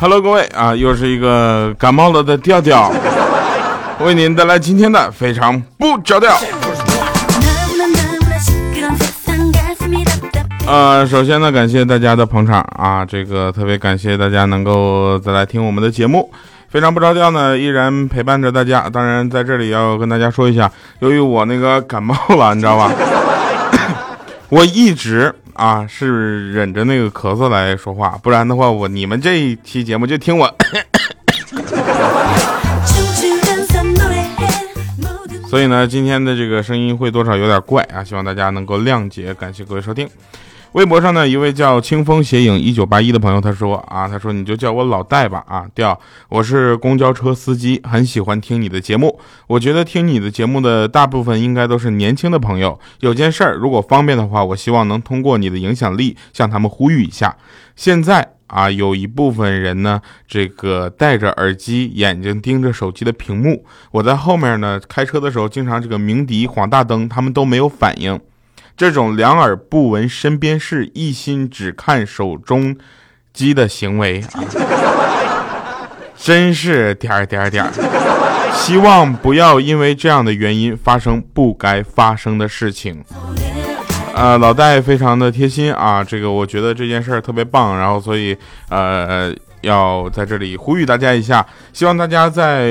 Hello，各位啊，又是一个感冒了的调调，为您带来今天的非常不着调。呃，首先呢，感谢大家的捧场啊，这个特别感谢大家能够再来听我们的节目，非常不着调呢，依然陪伴着大家。当然，在这里要跟大家说一下，由于我那个感冒了，你知道吧？我一直。啊，是忍着那个咳嗽来说话，不然的话，我你们这一期节目就听我。所以呢，今天的这个声音会多少有点怪啊，希望大家能够谅解，感谢各位收听。微博上呢，一位叫清风斜影一九八一的朋友，他说啊，他说你就叫我老戴吧啊，调，我是公交车司机，很喜欢听你的节目。我觉得听你的节目的大部分应该都是年轻的朋友。有件事儿，如果方便的话，我希望能通过你的影响力向他们呼吁一下。现在啊，有一部分人呢，这个戴着耳机，眼睛盯着手机的屏幕。我在后面呢，开车的时候经常这个鸣笛、晃大灯，他们都没有反应。这种两耳不闻身边事，一心只看手中机的行为啊，真是点儿点儿点儿。希望不要因为这样的原因发生不该发生的事情。呃，老戴非常的贴心啊，这个我觉得这件事儿特别棒，然后所以呃要在这里呼吁大家一下，希望大家在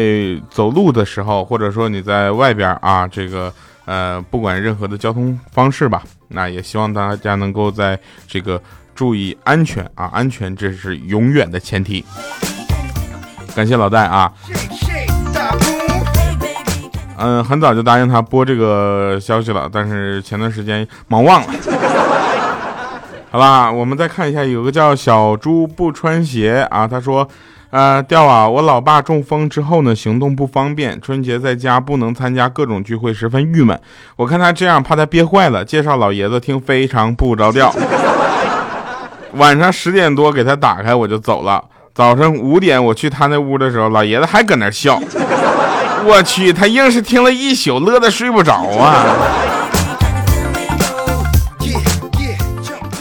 走路的时候，或者说你在外边啊，这个。呃，不管任何的交通方式吧，那也希望大家能够在这个注意安全啊，安全这是永远的前提。感谢老戴啊，嗯，很早就答应他播这个消息了，但是前段时间忙忘了。好吧，我们再看一下，有个叫小猪不穿鞋啊，他说。呃，掉啊！我老爸中风之后呢，行动不方便，春节在家不能参加各种聚会，十分郁闷。我看他这样，怕他憋坏了，介绍老爷子听，非常不着调。晚上十点多给他打开，我就走了。早上五点我去他那屋的时候，老爷子还搁那笑。我去，他硬是听了一宿，乐得睡不着啊。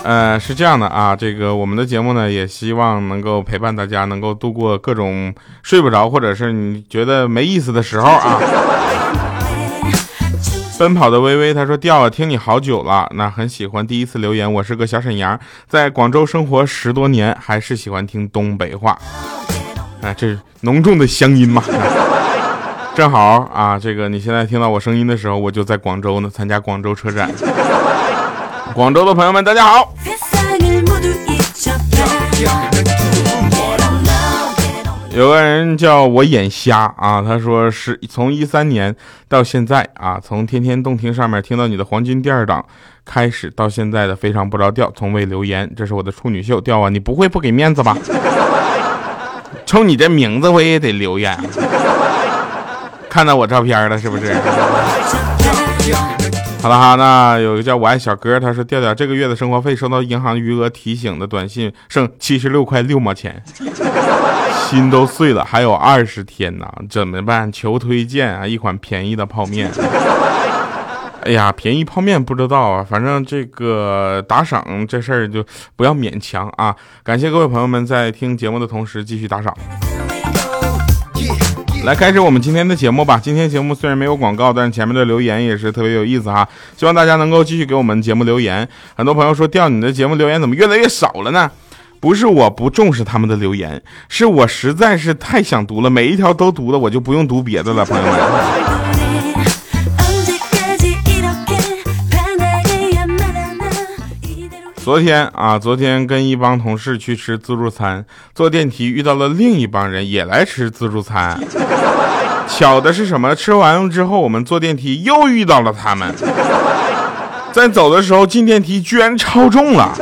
呃，是这样的啊，这个我们的节目呢，也希望能够陪伴大家，能够度过各种睡不着或者是你觉得没意思的时候啊。奔跑的微微他说：“调啊，听你好久了，那很喜欢第一次留言。我是个小沈阳，在广州生活十多年，还是喜欢听东北话。啊，这是浓重的乡音嘛。正好啊，这个你现在听到我声音的时候，我就在广州呢，参加广州车展。”广州的朋友们，大家好。有个人叫我眼瞎啊，他说是从一三年到现在啊，从天天动听上面听到你的黄金第二档开始到现在的非常不着调，从未留言。这是我的处女秀调啊，你不会不给面子吧？冲你这名字我也得留言。看到我照片了是不是？好了哈，那有个叫我爱小哥，他说调调这个月的生活费收到银行余额提醒的短信，剩七十六块六毛钱，心都碎了，还有二十天呢，怎么办？求推荐啊，一款便宜的泡面。哎呀，便宜泡面不知道啊，反正这个打赏这事儿就不要勉强啊。感谢各位朋友们在听节目的同时继续打赏。来开始我们今天的节目吧。今天节目虽然没有广告，但是前面的留言也是特别有意思哈。希望大家能够继续给我们节目留言。很多朋友说掉你的节目留言怎么越来越少了呢？不是我不重视他们的留言，是我实在是太想读了，每一条都读了，我就不用读别的了，朋友们。昨天啊，昨天跟一帮同事去吃自助餐，坐电梯遇到了另一帮人也来吃自助餐。巧的是什么？吃完了之后，我们坐电梯又遇到了他们。在走的时候进电梯居然超重了，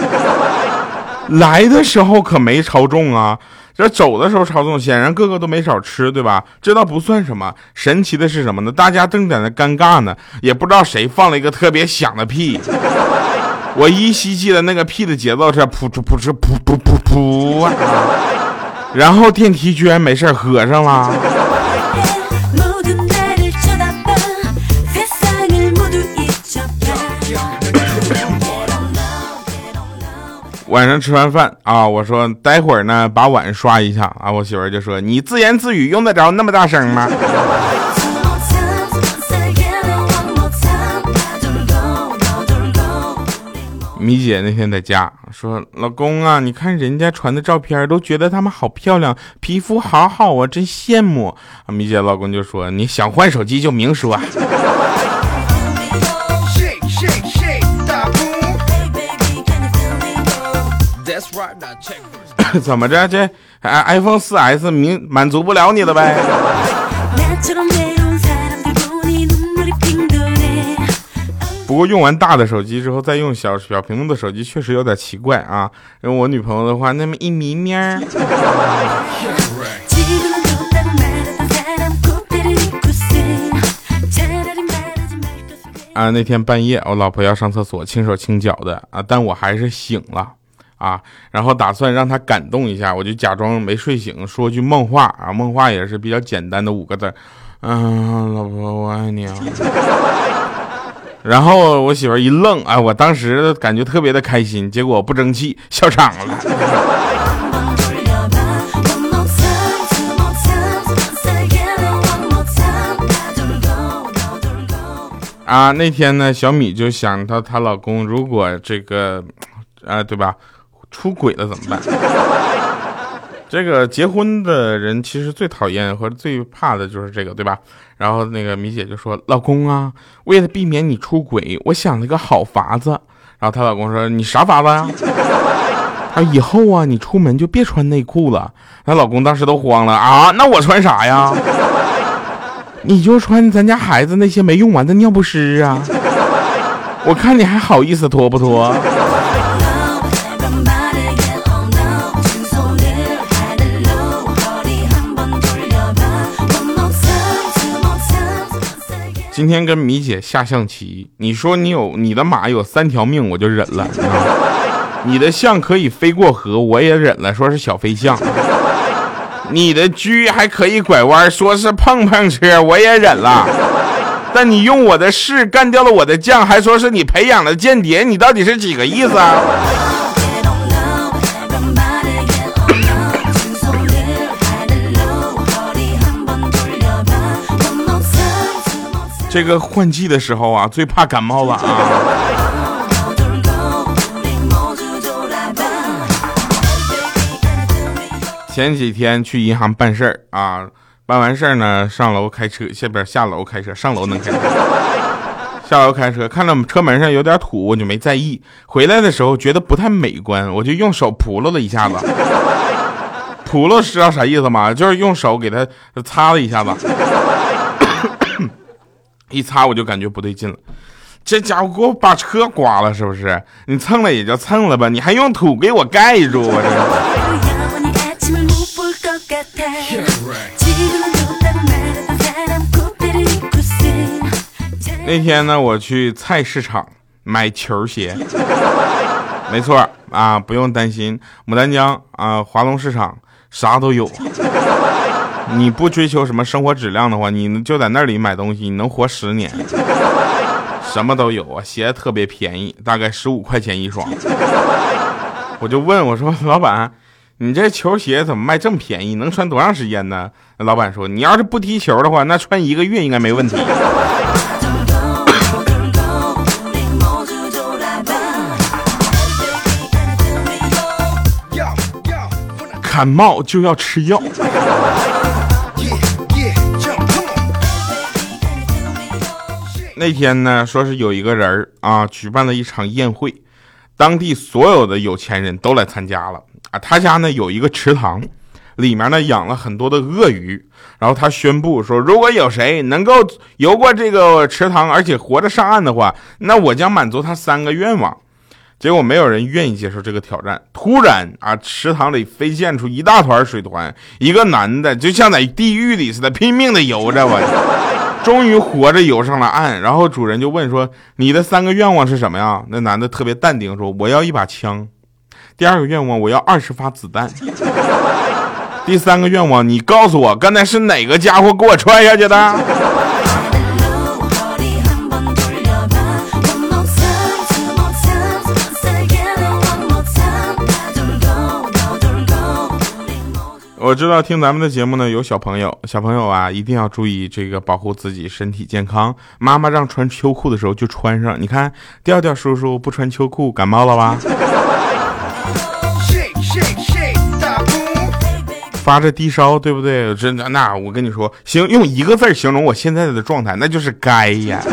来的时候可没超重啊，这走的时候超重，显然个个都没少吃，对吧？这倒不算什么，神奇的是什么呢？大家正在那尴尬呢，也不知道谁放了一个特别响的屁。我依稀记得那个屁的节奏是噗嗤噗嗤噗噗噗噗，然后电梯居然没事儿合上了。晚上吃完饭啊，我说待会儿呢把碗刷一下啊，我媳妇儿就说你自言自语用得着那么大声吗？米姐那天在家说：“老公啊，你看人家传的照片，都觉得他们好漂亮，皮肤好好啊，真羡慕。”啊，米姐老公就说：“你想换手机就明说。”怎么着？这 iPhone 4S 明满足不了你了呗？不过用完大的手机之后，再用小小屏幕的手机，确实有点奇怪啊。因为我女朋友的话，那么一咪咪儿。啊，那天半夜，我老婆要上厕所，轻手轻脚的啊，但我还是醒了啊，然后打算让她感动一下，我就假装没睡醒，说句梦话啊，梦话也是比较简单的五个字，嗯，老婆我爱你啊。然后我媳妇一愣，哎，我当时感觉特别的开心，结果不争气，笑场了。啊，那天呢，小米就想到她老公如果这个，啊，对吧，出轨了怎么办？这个结婚的人其实最讨厌和最怕的就是这个，对吧？然后那个米姐就说：“老公啊，为了避免你出轨，我想了个好法子。”然后她老公说：“你啥法子呀？”啊，以后啊，你出门就别穿内裤了。她老公当时都慌了啊，那我穿啥呀？你就穿咱家孩子那些没用完的尿不湿啊！我看你还好意思脱不脱？今天跟米姐下象棋，你说你有你的马有三条命，我就忍了。你的象可以飞过河，我也忍了，说是小飞象。你的车还可以拐弯，说是碰碰车，我也忍了。但你用我的士干掉了我的将，还说是你培养的间谍，你到底是几个意思啊？这个换季的时候啊，最怕感冒了啊！前几天去银行办事儿啊，办完事儿呢，上楼开车，下边下楼开车，上楼能开车，下楼开车，看到车门上有点土，我就没在意。回来的时候觉得不太美观，我就用手扑噜了一下子。扑噜知道啥意思吗？就是用手给它擦了一下子。一擦我就感觉不对劲了，这家伙给我把车刮了是不是？你蹭了也就蹭了吧，你还用土给我盖住啊！这那天呢，我去菜市场买球鞋，没错啊，不用担心，牡丹江啊，华东市场啥都有。你不追求什么生活质量的话，你就在那里买东西，你能活十年。什么都有啊，鞋特别便宜，大概十五块钱一双。我就问我说：“老板，你这球鞋怎么卖这么便宜？能穿多长时间呢？”老板说：“你要是不踢球的话，那穿一个月应该没问题。”感冒就要吃药。那天呢，说是有一个人啊，举办了一场宴会，当地所有的有钱人都来参加了啊。他家呢有一个池塘，里面呢养了很多的鳄鱼。然后他宣布说，如果有谁能够游过这个池塘，而且活着上岸的话，那我将满足他三个愿望。结果没有人愿意接受这个挑战。突然啊，池塘里飞溅出一大团水团，一个男的就像在地狱里似的拼命的游着我。终于活着游上了岸。然后主人就问说：“你的三个愿望是什么呀？”那男的特别淡定说：“我要一把枪。”第二个愿望，我要二十发子弹。第三个愿望，你告诉我，刚才是哪个家伙给我踹下去的？我知道听咱们的节目呢，有小朋友，小朋友啊，一定要注意这个保护自己身体健康。妈妈让穿秋裤的时候就穿上，你看调调叔叔不穿秋裤感冒了吧？发着低烧，对不对？真的，那我跟你说，行，用一个字形容我现在的状态，那就是该呀。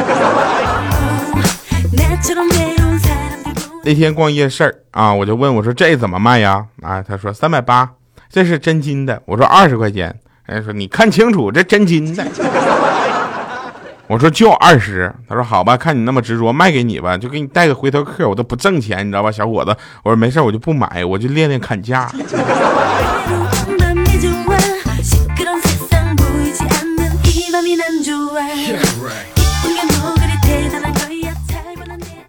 那天逛夜市啊，我就问我说这怎么卖呀？啊，他说三百八。这是真金的，我说二十块钱，人家说你看清楚，这真金的。我说就二十，他说好吧，看你那么执着，卖给你吧，就给你带个回头客，我都不挣钱，你知道吧，小伙子。我说没事，我就不买，我就练练砍价。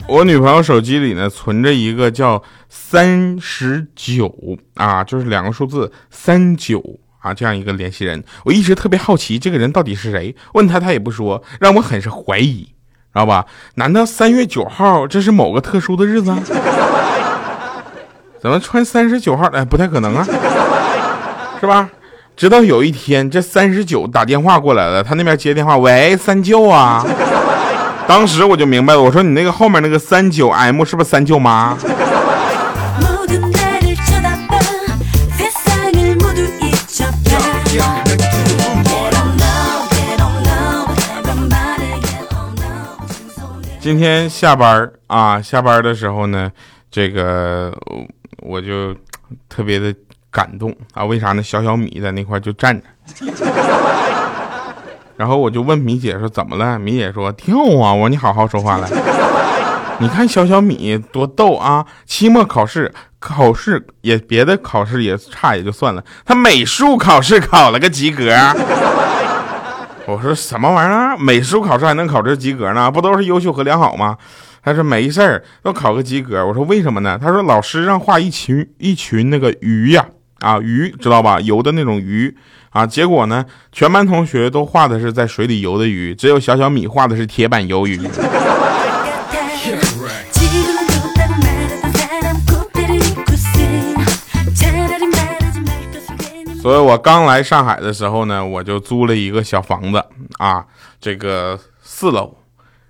我女朋友手机里呢存着一个叫三十九啊，就是两个数字三九啊，这样一个联系人。我一直特别好奇这个人到底是谁，问他他也不说，让我很是怀疑，知道吧？难道三月九号这是某个特殊的日子？怎么穿三十九号？哎，不太可能啊，是吧？直到有一天，这三十九打电话过来了，他那边接电话，喂，三舅啊。当时我就明白了，我说你那个后面那个三九 M 是不是三舅妈？今天下班啊，下班的时候呢，这个我就特别的感动啊，为啥呢？小小米在那块就站着。然后我就问米姐说怎么了？米姐说跳啊！我说你好好说话来。你看小小米多逗啊！期末考试考试也别的考试也差也就算了，他美术考试考了个及格。我说什么玩意儿？美术考试还能考这及格呢？不都是优秀和良好吗？他说没事儿，都考个及格。我说为什么呢？他说老师让画一群一群那个鱼呀啊鱼，知道吧？游的那种鱼。啊，结果呢？全班同学都画的是在水里游的鱼，只有小小米画的是铁板鱿鱼。所以我刚来上海的时候呢，我就租了一个小房子啊，这个四楼，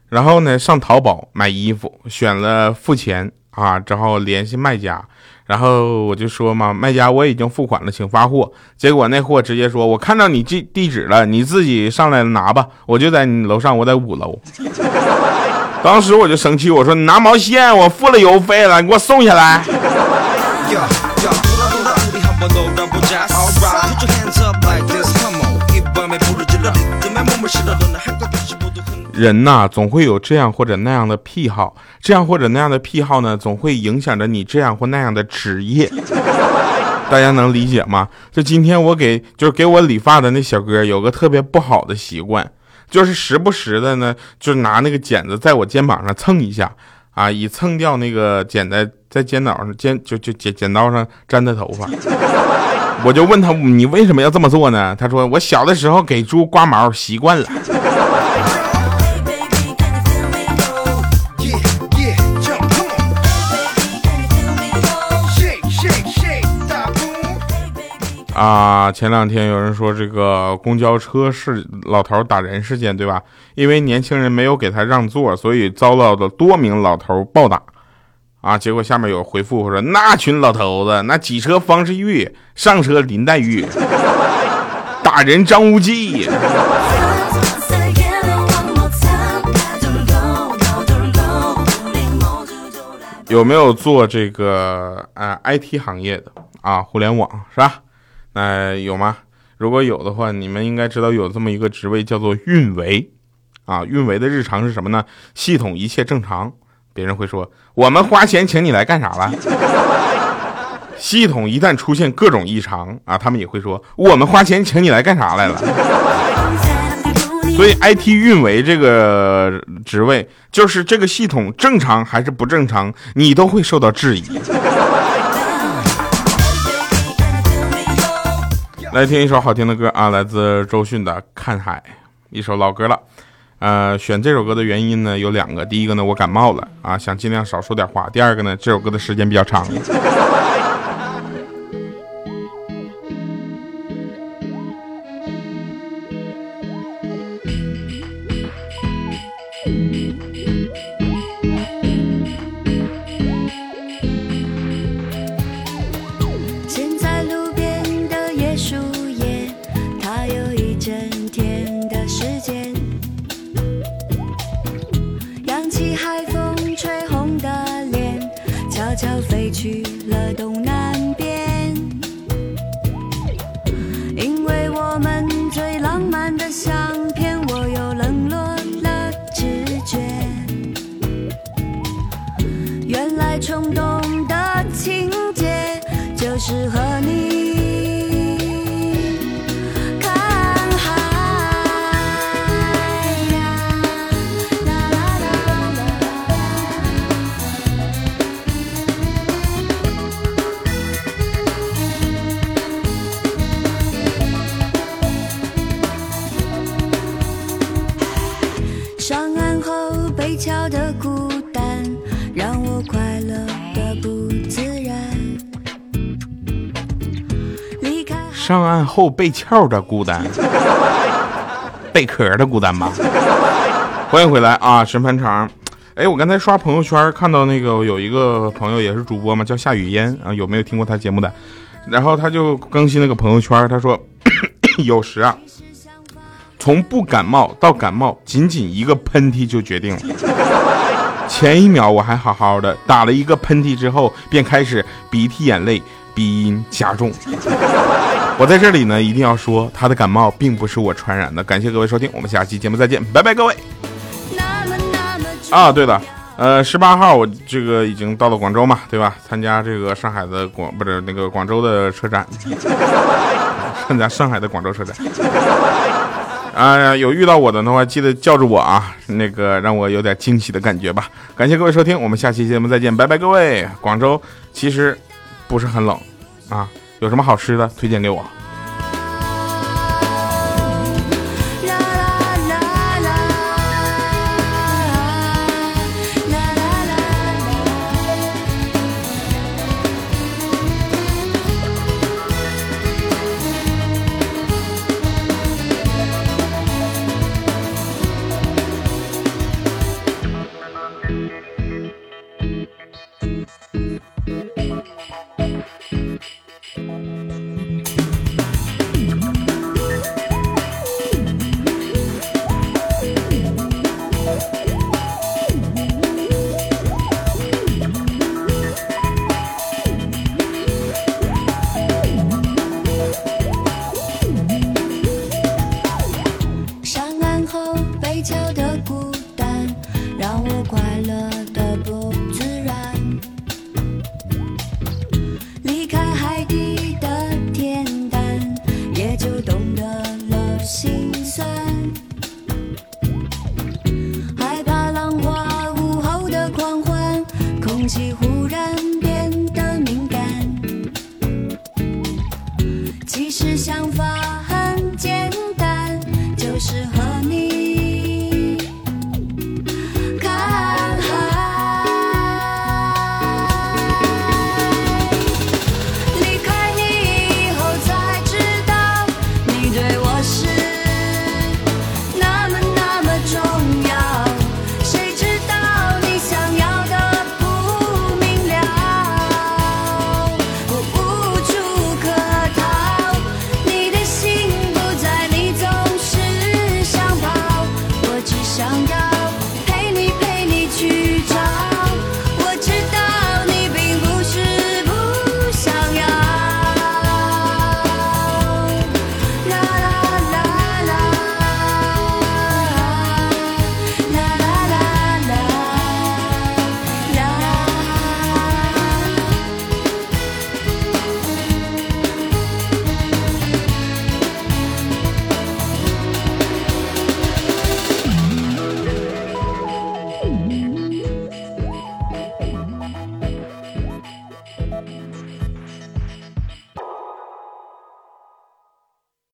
然后呢上淘宝买衣服，选了付钱啊，之后联系卖家。然后我就说嘛，卖家我已经付款了，请发货。结果那货直接说，我看到你地地址了，你自己上来拿吧。我就在你楼上，我在五楼。当时我就生气，我说你拿毛线，我付了邮费了，你给我送下来。人呐，总会有这样或者那样的癖好，这样或者那样的癖好呢，总会影响着你这样或那样的职业。大家能理解吗？就今天我给就是给我理发的那小哥，有个特别不好的习惯，就是时不时的呢，就拿那个剪子在我肩膀上蹭一下啊，以蹭掉那个剪在在肩膀上剪就就剪剪刀上粘的头发。我就问他，你为什么要这么做呢？他说，我小的时候给猪刮毛习惯了。啊，前两天有人说这个公交车是老头打人事件，对吧？因为年轻人没有给他让座，所以遭到了多名老头暴打。啊，结果下面有回复说，那群老头子，那挤车方世玉，上车林黛玉，打人张无忌。有没有做这个啊 IT 行业的啊？互联网是吧？那有吗？如果有的话，你们应该知道有这么一个职位叫做运维，啊，运维的日常是什么呢？系统一切正常，别人会说我们花钱请你来干啥了？系统一旦出现各种异常啊，他们也会说我们花钱请你来干啥来了？所以 IT 运维这个职位，就是这个系统正常还是不正常，你都会受到质疑。来听一首好听的歌啊，来自周迅的《看海》，一首老歌了。呃，选这首歌的原因呢有两个，第一个呢我感冒了啊，想尽量少说点话；第二个呢这首歌的时间比较长。悄悄飞去了东南边。因为我们最浪漫的相片我又冷落了直觉。原来冲动的情节就是和你上岸后 被壳的孤单，贝壳的孤单吧。欢迎回来啊，神盘肠。哎，我刚才刷朋友圈看到那个有一个朋友也是主播嘛，叫夏雨嫣啊，有没有听过他节目的？然后他就更新那个朋友圈，他说 有时啊，从不感冒到感冒，仅仅一个喷嚏就决定了。前一秒我还好好的，打了一个喷嚏之后，便开始鼻涕眼泪，鼻音加重。我在这里呢，一定要说，他的感冒并不是我传染的。感谢各位收听，我们下期节目再见，拜拜，各位。啊，对了，呃，十八号我这个已经到了广州嘛，对吧？参加这个上海的广不是那个广州的车展，参加上海的广州车展。啊，有遇到我的的话，记得叫住我啊，那个让我有点惊喜的感觉吧。感谢各位收听，我们下期节目再见，拜拜，各位。广州其实不是很冷啊。有什么好吃的，推荐给我。